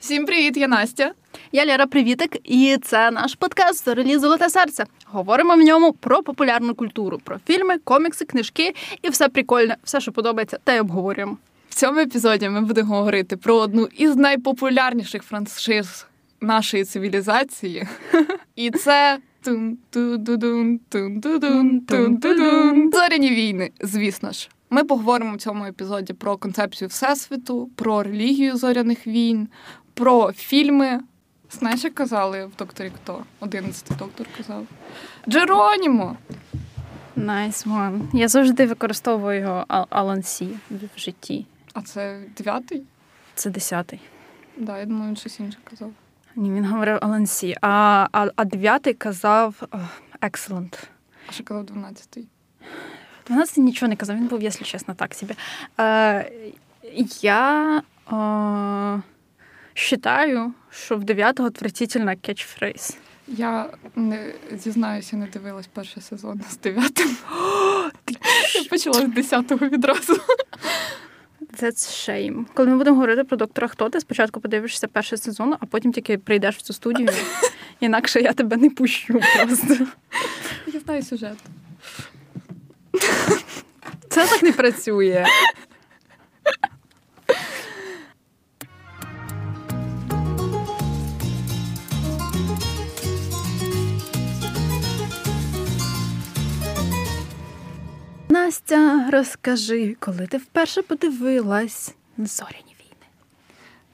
Всім привіт, я Настя. Я Лера Привітик, і це наш подкаст «Зорелі Золоте серце. Говоримо в ньому про популярну культуру, про фільми, комікси, книжки і все прикольне, все, що подобається, та й обговорюємо. В цьому епізоді ми будемо говорити про одну із найпопулярніших франшиз нашої цивілізації. І це зоряні війни, звісно ж. Ми поговоримо в цьому епізоді про концепцію Всесвіту, про релігію зоряних війн, про фільми. Знаєш, як казали в докторі хто? Одинадцятий доктор казав. Джеронімо! Nice one. Я завжди використовую його Алан Сі в житті. А це дев'ятий? Це десятий. Да, я думаю, він щось інше казав. Ні, він говорив Алан Сі. А а, а дев'ятий казав Excellent. А що казав дванадцятий? 12 нічого не казав, він був, якщо чесно, так собі. Е, Я е, вважаю, що в 9-го отвратительна кетчфрейз. Я не зізнаюся, не дивилась перший сезон з 9 Я почала з 10-го відразу. That's shame. Коли ми будемо говорити про доктора Хто, ти спочатку подивишся перший сезон, а потім тільки прийдеш в цю студію. Інакше я тебе не пущу просто. Я знаю сюжет. Це так не працює. розкажи, коли ти вперше подивилась на зоряні війни?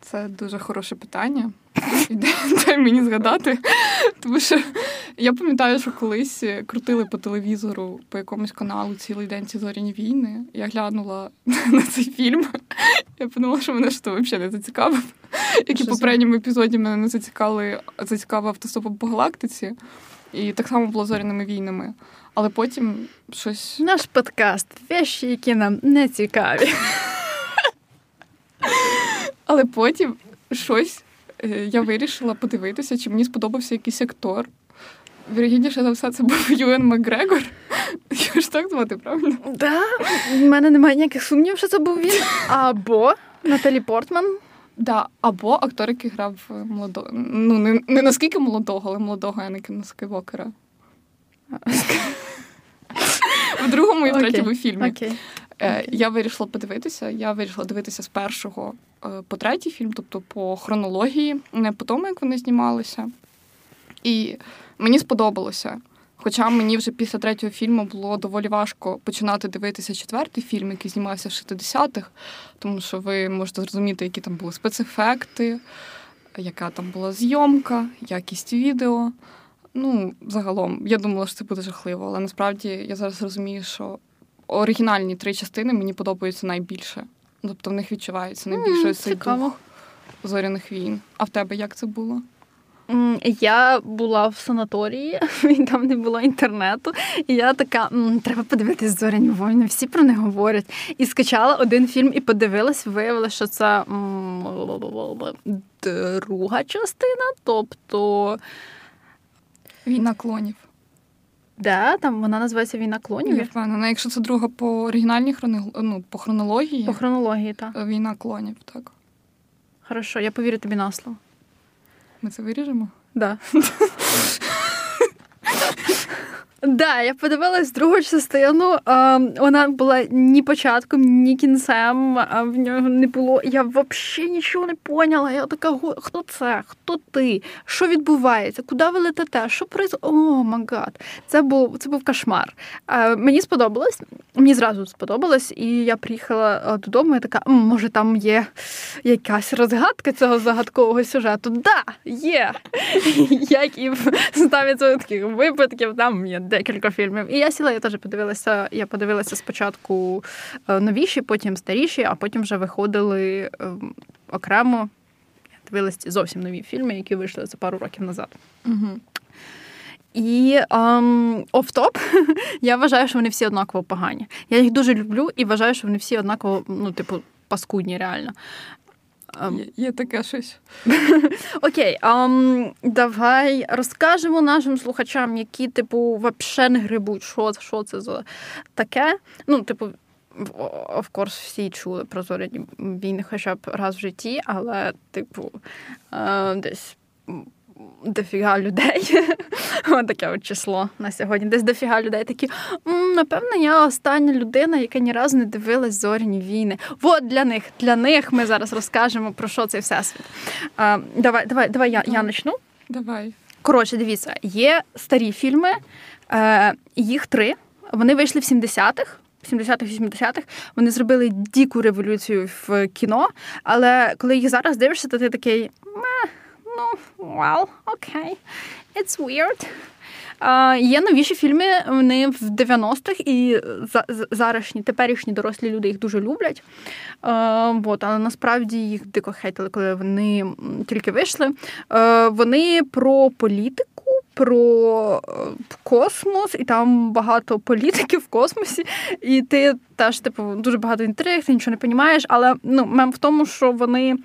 Це дуже хороше питання. Дай мені згадати. Тому що я пам'ятаю, що колись крутили по телевізору по якомусь каналу цілий день ці зоряні війни. Я глянула на цей фільм. Я подумала, що мене що взагалі не зацікавив. Як і в попередньому епізоді мене не зацікавили, зацікавив автостопом по галактиці. І так само було зоряними війнами. Але потім щось. Наш подкаст вещі, які нам не цікаві. Але потім щось е, я вирішила подивитися, чи мені сподобався якийсь актор. Вірогідніше за все, це був Юен Макгрегор. Я ж так звати, правильно? Так, да, в мене немає ніяких сумнівів, що це був він. Або Наталі Портман. Да, Або актор, який грав молодого. Ну, не не наскільки молодого, але молодого Енекіна Скайвокера. Другому і в третьому фільмі. Okay. Я вирішила подивитися. Я вирішила дивитися з першого е, по третій фільм, тобто по хронології, не по тому, як вони знімалися. І мені сподобалося. Хоча мені вже після третього фільму було доволі важко починати дивитися четвертий фільм, який знімався в 60-х, тому що ви можете зрозуміти, які там були спецефекти, яка там була зйомка, якість відео. Ну, загалом, я думала, що це буде жахливо, але насправді я зараз розумію, що оригінальні три частини мені подобаються найбільше. Тобто в них відчувається найбільше mm, цей дух зоряних війн. А в тебе як це було? Я була в санаторії, і там не було інтернету. І я така, треба подивитись зоряні воїни, всі про них говорять. І скачала один фільм і подивилась, виявилося, що це друга частина, тобто війна клонів. Да, там вона називається Війна клонів. Я впевнена. Якщо це друга по оригінальній хрони... ну, по хронології. По хронології, так. Війна клонів, так. Хорошо, я повірю тобі на слово. Ми це виріжемо? Да. Да, я подивилась другу частину. Вона була ні початком, ні кінцем. А в нього не було. Я взагалі нічого не поняла. Я така, хто це? Хто ти? Що відбувається? Куди ви летите? Що произ... О, магад. Це був це був кошмар. Мені сподобалось, мені зразу сподобалось, і я приїхала додому. і така, може, там є якась розгадка цього загадкового сюжету. Да, є. Як і в 100% випадків, там є декілька фільмів. І я сіла, я теж подивилася. Я подивилася спочатку е, новіші, потім старіші, а потім вже виходили ем, окремо. Я дивилася зовсім нові фільми, які вийшли за пару років назад. Угу. І оф-топ, я вважаю, що вони всі однаково погані. Я їх дуже люблю і вважаю, що вони всі однаково, ну, типу, паскудні, реально. Є, таке щось. Окей, давай розкажемо нашим слухачам, які, типу, взагалі не грибуть, що що це за таке. Ну, типу, of course, всі чули про зоряні війни хоча б раз в житті, але, типу, е, десь дофіга людей. Ось таке от число на сьогодні. Десь дофіга людей такі. Напевно, я остання людина, яка ні разу не дивилась зоряні війни. От для них, для них ми зараз розкажемо про що цей всесвіт. А, Давай, давай, давай я, я почну. Давай. Коротше, дивіться, є старі фільми, е, їх три. Вони вийшли в 70-х. 70-х, 80-х вони зробили діку революцію в кіно. Але коли їх зараз дивишся, то ти такий ну, well, окей, it's weird. Uh, є новіші фільми, вони в 90-х і зарашні, теперішні дорослі люди їх дуже люблять. Uh, вот, але насправді їх дико хейтили, коли вони тільки вийшли. Uh, вони про політику. Про космос, і там багато політики в космосі, і ти теж типу дуже багато інтриг, ти нічого не розумієш, але ну мем в тому, що вони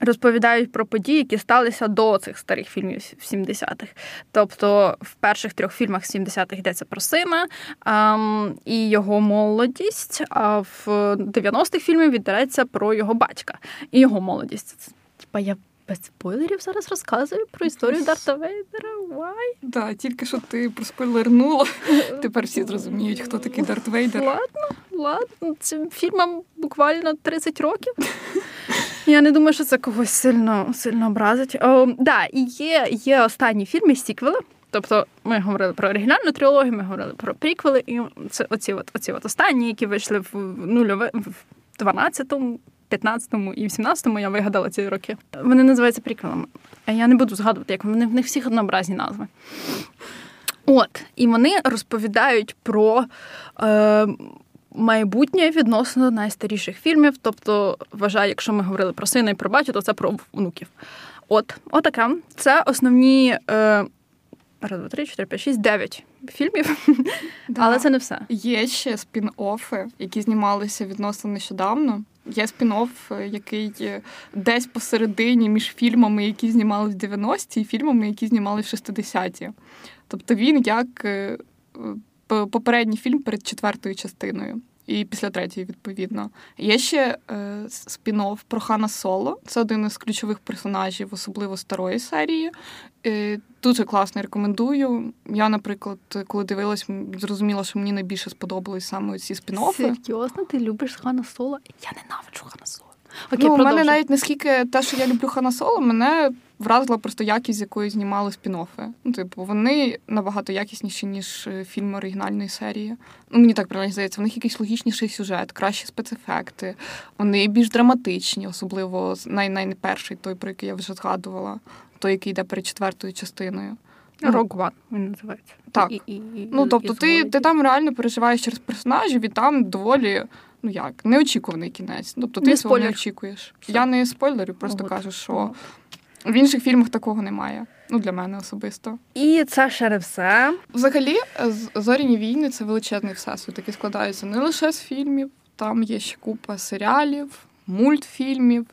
розповідають про події, які сталися до цих старих фільмів в 70-х. Тобто в перших трьох фільмах 70-х йдеться про сина ем, і його молодість, а в 90-х фільмах віддається про його батька і його молодість. Типа я без спойлерів зараз розказую про історію Дарта Вейдера. Why? Так, тільки що ти проспойлернула. Тепер всі зрозуміють, хто такий Дарт Вейдер. Ладно, ладно, цим фільмам буквально 30 років. Я не думаю, що це когось сильно сильно образить. О, да, і є є останні фільми, сіквели. Тобто ми говорили про оригінальну трилогію, ми говорили про приквели, і це оці от, оці от останні, які вийшли в нульове в 12-му, 15-му і 17-му, я вигадала ці роки. Вони називаються приквелами. Я не буду згадувати, як вони в них всіх однообразні назви. От, і вони розповідають про. Е, майбутнє відносно найстаріших фільмів. Тобто, вважаю, якщо ми говорили про сина і про батю, то це про внуків. От, отака. Це основні. Е, Раз, два, три, чотири, п'ять, шість, дев'ять фільмів, да. але це не все. Є ще спін-оффи, які знімалися відносно нещодавно. Є спін-офф, який десь посередині між фільмами, які знімали в 90-ті, і фільмами, які знімали в 60-ті. Тобто він як е, попередній фільм перед четвертою частиною. І після третьої, відповідно. Є ще е, спін-офф про Хана Соло. Це один із ключових персонажів, особливо старої серії. Е, Дуже класно рекомендую. Я, наприклад, коли дивилась, зрозуміла, що мені найбільше сподобались саме ці спін-оффи. Серйозно, ти любиш Хана Соло? Я ненавиджу Хана Соло. Окей, ну, У мене навіть наскільки те, що я люблю Хана Соло, мене вразила просто якість, з якої знімали спін-оффи. Ну, типу, вони набагато якісніші, ніж е, фільми оригінальної серії. Ну, Мені так принаймні здається, в них якийсь логічніший сюжет, кращі спецефекти, вони більш драматичні, особливо най найперший той, про який я вже згадувала, той, який йде перед четвертою частиною. Rogue One він називається. Так. І, і, і, ну, тобто, ти ти там реально переживаєш через персонажів, і там доволі ну як, неочікуваний кінець. Тобто ти не цього не очікуєш. Все. Я не спойлерю, просто От. кажу, що в інших фільмах такого немає. Ну, для мене особисто. І це ще не все. Взагалі, зоряні війни це величезний всесвіт, який складається не лише з фільмів, там є ще купа серіалів, мультфільмів.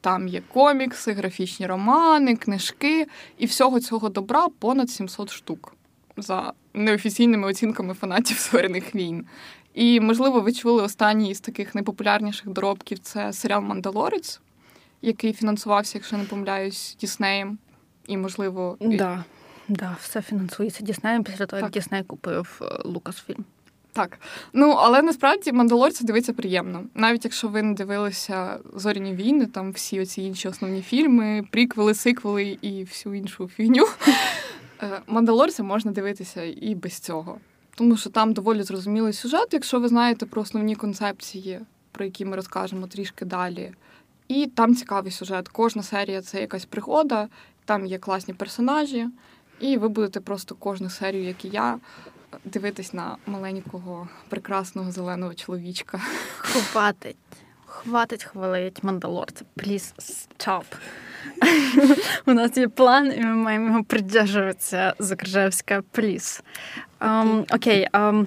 Там є комікси, графічні романи, книжки і всього цього добра понад 700 штук за неофіційними оцінками фанатів зоряних війн. І, можливо, ви чули останній із таких найпопулярніших доробків це серіал Мандалорець, який фінансувався, якщо не помиляюсь, Діснеєм. І, можливо, Да, да, все фінансується Діснеєм після того, як Дісней купив Лукасфільм. Так, ну але насправді мандалорці дивиться приємно. Навіть якщо ви не дивилися зоряні війни, там всі оці інші основні фільми, приквели, сиквели і всю іншу фігню. Е, Мандалорця можна дивитися і без цього тому що там доволі зрозумілий сюжет, якщо ви знаєте про основні концепції, про які ми розкажемо трішки далі. І там цікавий сюжет. Кожна серія це якась пригода, там є класні персонажі, і ви будете просто кожну серію, як і я, дивитись на маленького прекрасного зеленого чоловічка. Хватить. Хватить хвалить мандалорця. Please stop. У нас є план, і ми маємо його придержуватися Закрижевська пліс. Um, окей. Um,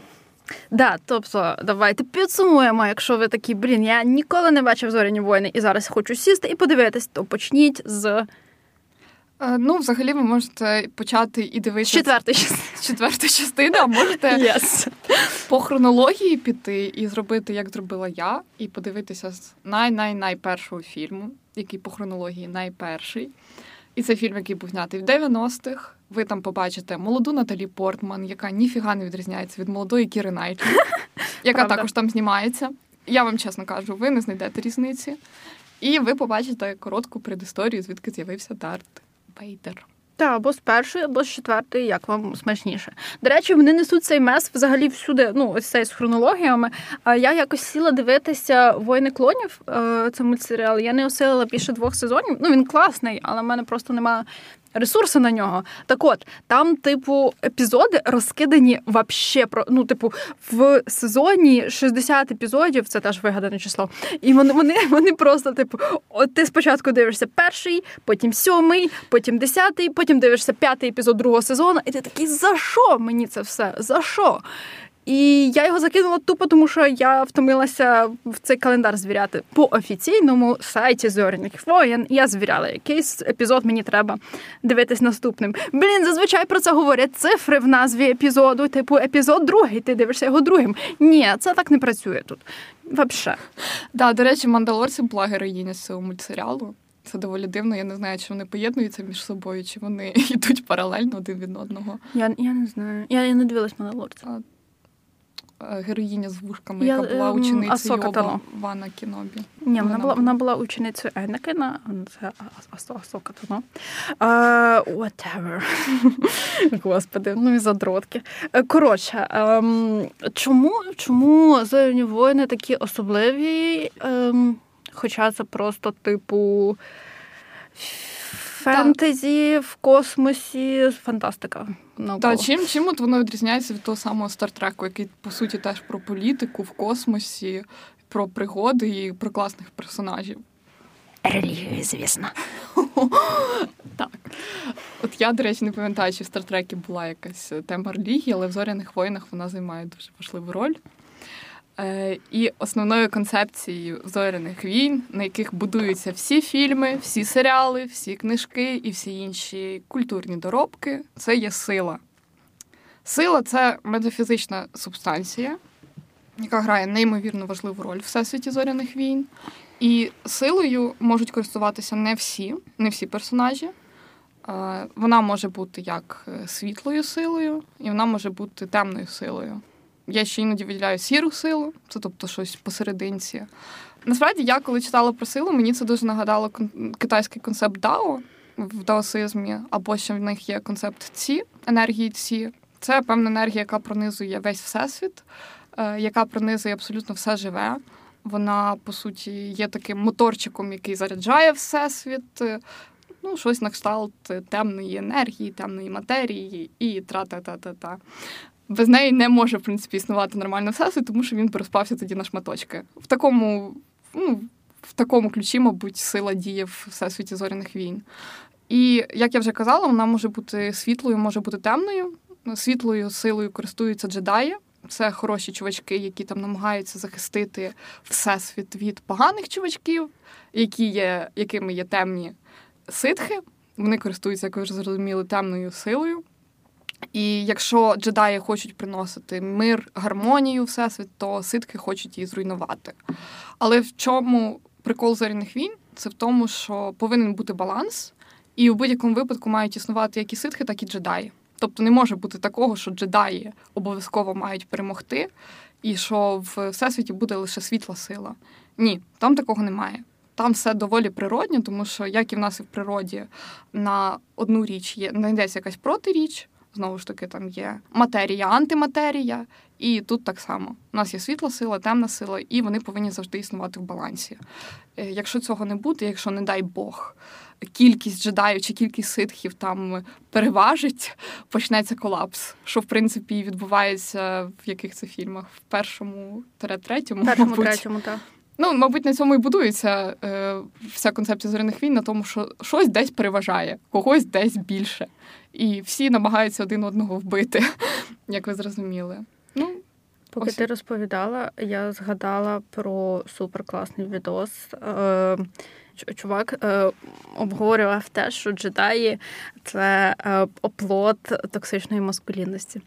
да, тобто, давайте підсумуємо. Якщо ви такі, блін, я ніколи не бачив зоряні воїни і зараз хочу сісти і подивитись, то почніть з. Е, Ну, взагалі, ви можете почати і дивитися Четвертий з четвертої частини, а можете Yes. по хронології піти і зробити, як зробила я, і подивитися з най-най-най першого фільму, який по хронології найперший. І це фільм, який був знятий в 90-х. Ви там побачите молоду Наталі Портман, яка ніфіга не відрізняється від молодої Кіри Найтлі, яка Правда. також там знімається. Я вам чесно кажу, ви не знайдете різниці. І ви побачите коротку предісторію, звідки з'явився Дарт Вейдер. Та або з першої, або з четвертої, як вам смачніше. До речі, вони несуть цей мес взагалі всюди. Ну, ось цей з хронологіями. А я якось сіла дивитися Воїни клонів. е, Це мультсеріал. Я не осилила більше двох сезонів. Ну він класний, але в мене просто немає ресурсу на нього. Так от, там, типу, епізоди розкидані вообще про ну, типу, в сезоні 60 епізодів, це теж вигадане число. І вони, вони, вони просто, типу, от ти спочатку дивишся перший, потім сьомий, потім десятий, потім дивишся п'ятий епізод другого сезону, і ти такий, за що мені це все? За що? І я його закинула тупо, тому що я втомилася в цей календар звіряти. По офіційному сайті зоряних воєн я звіряла, якийсь епізод мені треба дивитись наступним. Блін, зазвичай про це говорять цифри в назві епізоду. Типу, епізод другий, ти дивишся його другим. Ні, це так не працює тут. Вообще. Да, до речі, Мандалорці була героїня з цього мультсеріалу. Це доволі дивно. Я не знаю, чи вони поєднуються між собою, чи вони йдуть паралельно один від одного. Я, я не знаю. Я, я не дивилась Мандалорця. Героїня з вушками, Я, яка була ем, ученицею Асока Оба Тано. Вана Кінобі. Ні, вона була, вона була ученицею Енакена, це Асока Тано. Whatever. Господи, ну і задротки. Е, Коротше, ем, чому, чому зоряні воїни такі особливі? Ем, хоча це просто типу фентезі в космосі, фантастика. Та чим, чим от воно відрізняється від того самого Стартреку, який по суті теж про політику в космосі, про пригоди і про класних персонажів. Релігію, звісно. Так. От я, до речі, не пам'ятаю, чи в Стартрекі була якась тема релігії, але в зоряних воїнах вона займає дуже важливу роль. Е, і основною концепцією зоряних війн, на яких будуються всі фільми, всі серіали, всі книжки і всі інші культурні доробки, це є сила. Сила це метафізична субстанція, яка грає неймовірно важливу роль в всесвіті зоряних війн. І силою можуть користуватися не всі, не всі персонажі. Е, Вона може бути як е, світлою силою, і вона може бути темною силою. Я ще іноді виділяю сіру силу, це тобто щось посерединці. Насправді, я коли читала про силу, мені це дуже нагадало китайський концепт Дао в даосизмі, або ще в них є концепт Ці, енергії Ці. Це певна енергія, яка пронизує весь всесвіт, е, яка пронизує абсолютно все живе. Вона, по суті, є таким моторчиком, який заряджає всесвіт. е, Ну, щось на кшталт темної енергії, темної матерії і тра-та-та-та-та. Без неї не може, в принципі, існувати нормально всесвіт, тому що він розпався тоді на шматочки. В такому, ну, в такому ключі, мабуть, сила діє в всесвіті зоряних війн. І як я вже казала, вона може бути світлою, може бути темною. Світлою силою користуються джедаї. Це хороші чувачки, які там намагаються захистити всесвіт від поганих чувачків, які є, якими є темні ситхи. Вони користуються, як ви вже зрозуміли, темною силою. І якщо джедаї хочуть приносити мир, гармонію, всесвіт, то ситхи хочуть її зруйнувати. Але в чому прикол зоряних війн? Це в тому, що повинен бути баланс, і в будь-якому випадку мають існувати як і ситхи, так і джедаї. Тобто не може бути такого, що джедаї обов'язково мають перемогти, і що в всесвіті буде лише світла сила. Ні, там такого немає. Там все доволі природньо, тому що, як і в нас і в природі, на одну річ є знайдеться якась протиріч, знову ж таки, там є матерія, антиматерія, і тут так само. У нас є світла сила, темна сила, і вони повинні завжди існувати в балансі. Е, Якщо цього не буде, якщо, не дай Бог, кількість джедаїв чи кількість ситхів там переважить, почнеться колапс. Що в принципі і відбувається в яких це фільмах? В першому третьому, Першому, мабуть. третьому, так. Ну, мабуть, на цьому і будується е, вся концепція зоряних війн, на тому, що щось десь переважає, когось десь більше. І всі намагаються один одного вбити, як ви зрозуміли. Ну, Поки Ось. ти розповідала, я згадала про суперкласний відос. Е, чувак е, обговорював те, що джедаї це е, оплот токсичної маскулінності.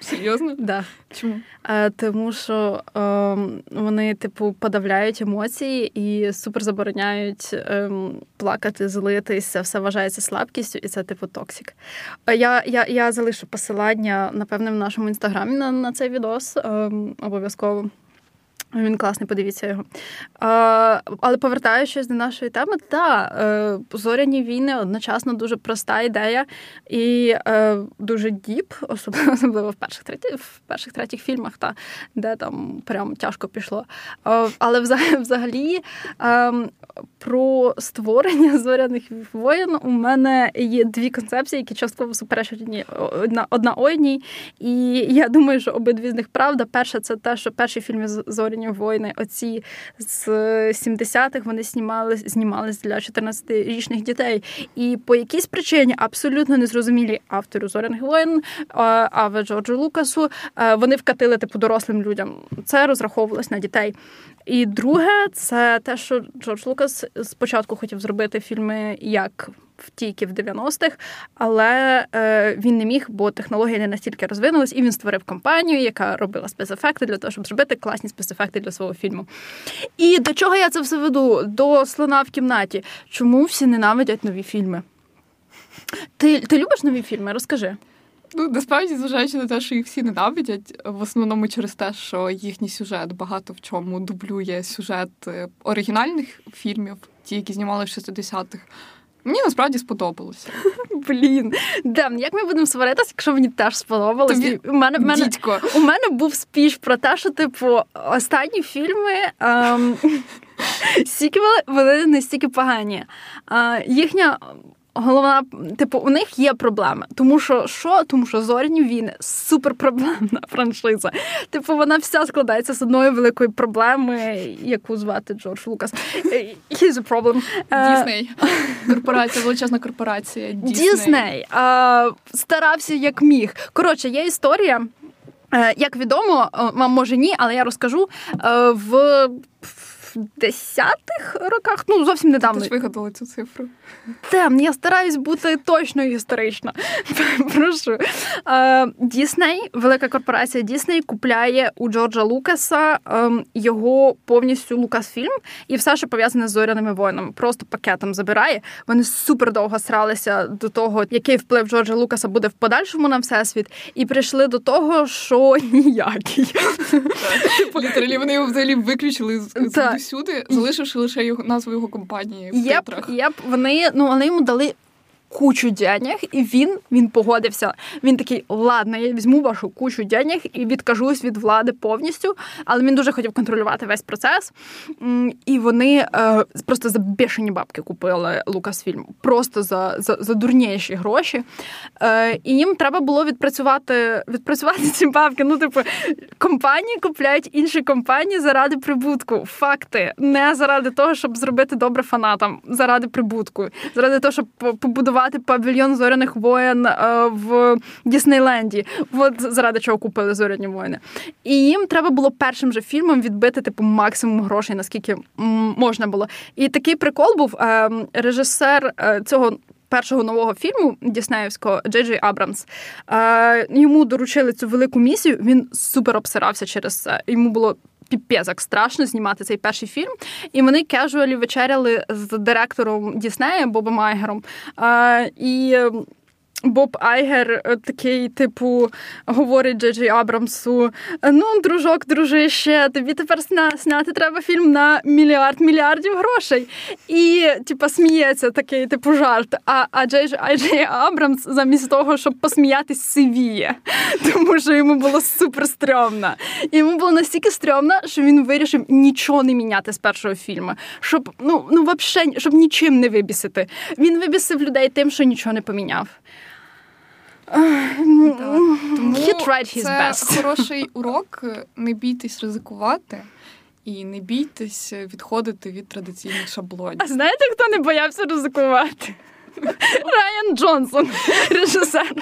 Серйозно? Да. Чому? Е, тому що е, вони, типу, подавляють емоції і супер забороняють е, плакати, злитись, це все вважається слабкістю, і це типу токсик. Е, я я, я залишу посилання, напевне, в нашому інстаграмі на, на цей відос ем, обов'язково. Він класний, подивіться його. А, Але повертаючись до нашої теми, так, е, зоряні війни одночасно дуже проста ідея і е, дуже діп, особливо особливо в перших треті, в перших третіх фільмах, та, де там прям тяжко пішло. Е, але взагалі е, про створення зоряних воїн у мене є дві концепції, які частково суперечать одна, одна одній. І я думаю, що обидві з них правда. Перша це те, що перші фільми зоряні воїни, оці з 70-х вони знімали знімались для 14-річних дітей. І по якійсь причині абсолютно незрозумілі автору зоряних воїн, Аве Джорджу Лукасу, вони вкатили типу дорослим людям. Це розраховувалось на дітей. І друге, це те, що Джордж Лукас спочатку хотів зробити фільми як тільки в 90-х, але е, він не міг, бо технологія не настільки розвинулась, і він створив компанію, яка робила спецефекти для того, щоб зробити класні спецефекти для свого фільму. І до чого я це все веду? До слона в кімнаті. Чому всі ненавидять нові фільми? Ти, Ти любиш нові фільми? Розкажи. Ну, насправді, зважаючи на те, що їх всі ненавидять, в основному через те, що їхній сюжет багато в чому дублює сюжет е, оригінальних фільмів, ті, які знімали в 60-х. Мені насправді сподобалося. Блін, Дем, як ми будемо сваритися, якщо мені теж сподобалось? Тобі... У мене, мене, у мене був спіч про те, що, типу, останні фільми. Ем... Сіквели, вони настільки погані. Е, Їхня головна, типу, у них є проблеми. Тому що що? Тому що зоряні війни суперпроблемна франшиза. Типу, вона вся складається з одної великої проблеми, яку звати Джордж Лукас. He's a problem. Дісней. Корпорація, величезна корпорація. Дісней старався як міг. Коротше, є історія. Е, як відомо, вам може ні, але я розкажу е, в десятих роках, ну зовсім недавно. Ти ж вигадала цю цифру. Тем, я стараюсь бути точно історично. Прошу. Дісней, велика корпорація Дісней, купляє у Джорджа Лукаса ем, його повністю Лукасфільм і все, що пов'язане з зоряними воїнами. Просто пакетом забирає. Вони супер довго сралися до того, який вплив Джорджа Лукаса буде в подальшому на всесвіт, і прийшли до того, що ніякий. Літералі вони його взагалі виключили з всюди, залишивши лише його назву його компанії. в Єп, титрах. єп, вони ну вони йому дали кучу денег, і він він погодився. Він такий, ладно, я візьму вашу кучу денег і відкажусь від влади повністю. Але він дуже хотів контролювати весь процес. І вони е, просто за бешені бабки купили Лукасфільм. Просто за за, за дурніші гроші. Е, І їм треба було відпрацювати відпрацювати ці бабки. Ну, типу, компанії купляють інші компанії заради прибутку. Факти не заради того, щоб зробити добре фанатам, заради прибутку, заради того, щоб побудувати будувати павільйон зоряних воєн е, в Діснейленді. От заради чого купили зоряні воїни. І їм треба було першим же фільмом відбити типу максимум грошей, наскільки можна було. І такий прикол був е, режисер е, цього. Першого нового фільму Діснеївського Джей Джей Абрамс йому доручили цю велику місію. Він супер обсирався через це. Йому було піпець як страшно знімати цей перший фільм. І вони casually вечеряли з директором Діснея Бобом Айгером. А, І Боб Айгер е, такий, типу, говорить Джей Абрамсу: ну, дружок, дружище, тобі тепер сняти треба фільм на мільярд мільярдів грошей. І, типу, сміється такий, типу, жарт. А а Джей Абрамс, замість того, щоб посміятись, сивіє, тому що йому було супер стрьомно. Йому було настільки стрьомно, що він вирішив нічого не міняти з першого фільму, щоб ну, ну, вообще, щоб нічим не вибісити. Він вибісив людей тим, що нічого не поміняв. Тому He tried his це best. хороший урок. Не бійтесь ризикувати. І не бійтесь відходити від традиційних шаблонів. А знаєте, хто не боявся ризикувати? Райан Джонсон, режисер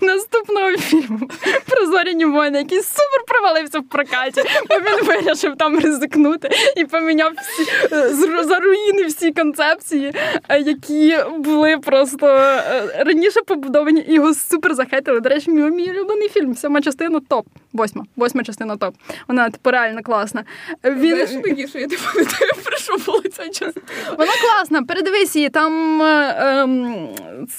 наступного фільму про зоряні воїни, який супер провалився в прокаті, бо він вирішив там ризикнути і поміняв всі заруїни всі концепції, е, які були просто е, раніше побудовані і його супер захейтили. До речі, мій улюблений фільм. Сьома частина топ. Восьма. Восьма частина топ. Вона типу реально класна. Він... Знаєш, такі, що я не пам'ятаю, про що була ця частина. Вона класна. Передивись її. Там ем,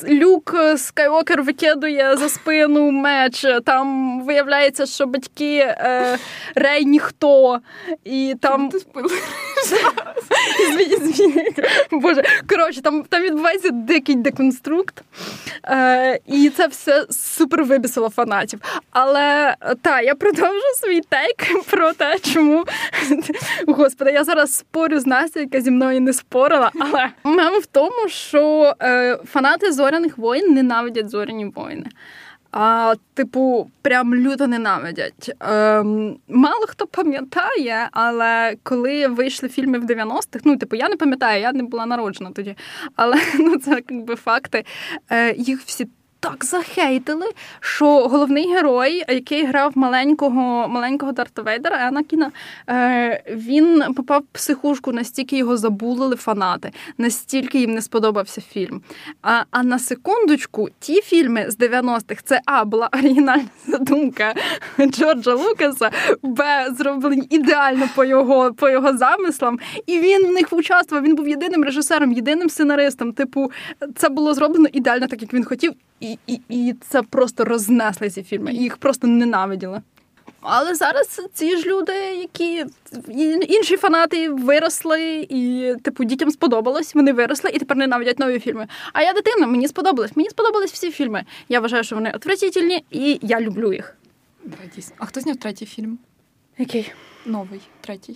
Люк Скайокер викидує за спину меч. Там виявляється, що батьки е, Рей ніхто. І там... Ти Боже, коротше, там там відбувається дикий деконструкт. Е, І це все супер вибісило фанатів. Але та, я продовжу свій тейк про те, чому Господи, я зараз спорю з Настю, яка зі мною не спорила. Але мем в тому, що е, фанати зоряних воїн ненавидять зоряні воїни. А, Типу, прям люто ненавидять. Ем, Мало хто пам'ятає, але коли вийшли фільми в 90-х, ну, типу, я не пам'ятаю, я не була народжена тоді. Але ну, це якби факти. Е, Їх всі так захейтили, що головний герой, який грав маленького маленького Дарта Вейдера, Енакіна, е, він попав в психушку, настільки його забулили фанати, настільки їм не сподобався фільм. А а на секундочку, ті фільми з 90-х це А, була оригінальна задумка Джорджа Лукаса, Б, зроблені ідеально по його по його замислам, і він в них участвував. Він був єдиним режисером, єдиним сценаристом. Типу, це було зроблено ідеально, так як він хотів. І і, і це просто рознесли ці фільми, і їх просто ненавиділи. Але зараз ці ж люди, які інші фанати виросли, і типу дітям сподобалось, вони виросли і тепер ненавидять нові фільми. А я дитина, мені сподобалось. Мені сподобались всі фільми. Я вважаю, що вони отвратительні, і я люблю їх. А хто зняв третій фільм? Який? Новий, третій.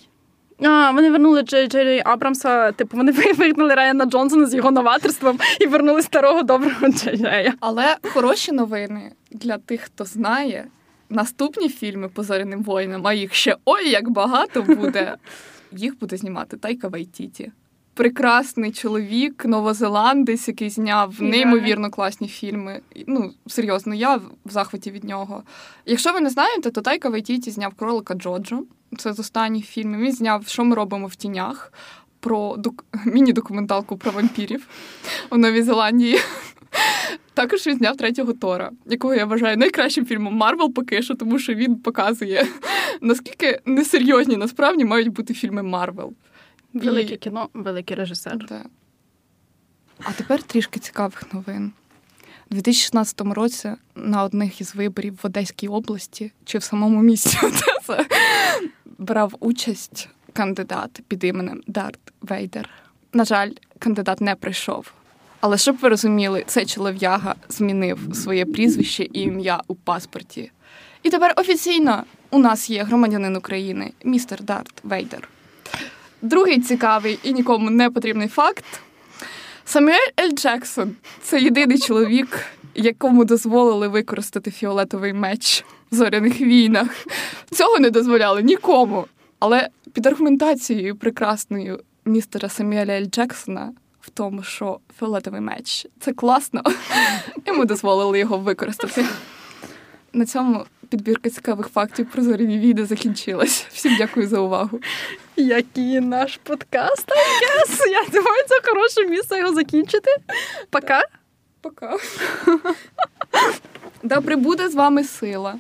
А, Вони вернули Джей Джей Абрамса, типу, вони вигнали Райана Джонсона з його новаторством і вернули старого доброго Джей Джея. Але хороші новини для тих, хто знає. Наступні фільми по зоряним воїнам, а їх ще ой як багато буде. Їх буде знімати Тайка Вайтіті. Прекрасний чоловік, новозеландець, який зняв неймовірно класні фільми. Ну, серйозно, я в захваті від нього. Якщо ви не знаєте, то Тайка Вайтіті зняв кролика Джоджо. Це з останніх фільмів. Він зняв, що ми робимо в тінях, про док... міні-документалку про вампірів у Новій Зеландії. Також він зняв третього Тора, якого я вважаю найкращим фільмом Марвел поки що, тому що він показує, наскільки несерйозні насправді мають бути фільми Марвел. Велике І... кіно, великий режисер. Да. А тепер трішки цікавих новин. У 2016 році на одних із виборів в Одеській області чи в самому місті Одеса брав участь кандидат під іменем Дарт Вейдер. На жаль, кандидат не прийшов. Але щоб ви розуміли, цей чолов'яга змінив своє прізвище і ім'я у паспорті. І тепер офіційно у нас є громадянин України, містер Дарт Вейдер. Другий цікавий і нікому не потрібний факт. Самюель Ель Джексон це єдиний чоловік, якому дозволили використати фіолетовий меч в зоряних війнах. Цього не дозволяли нікому. Але під аргументацією прекрасною містера Самюеля Ель Джексона в тому, що фіолетовий меч це класно, йому дозволили його використати. На цьому підбірка цікавих фактів про зоряні війни закінчилась. Всім дякую за увагу. Який наш подкаст, I guess. Я думаю, це хороше місце його закінчити. Пока. Пока. Да прибуде з вами сила.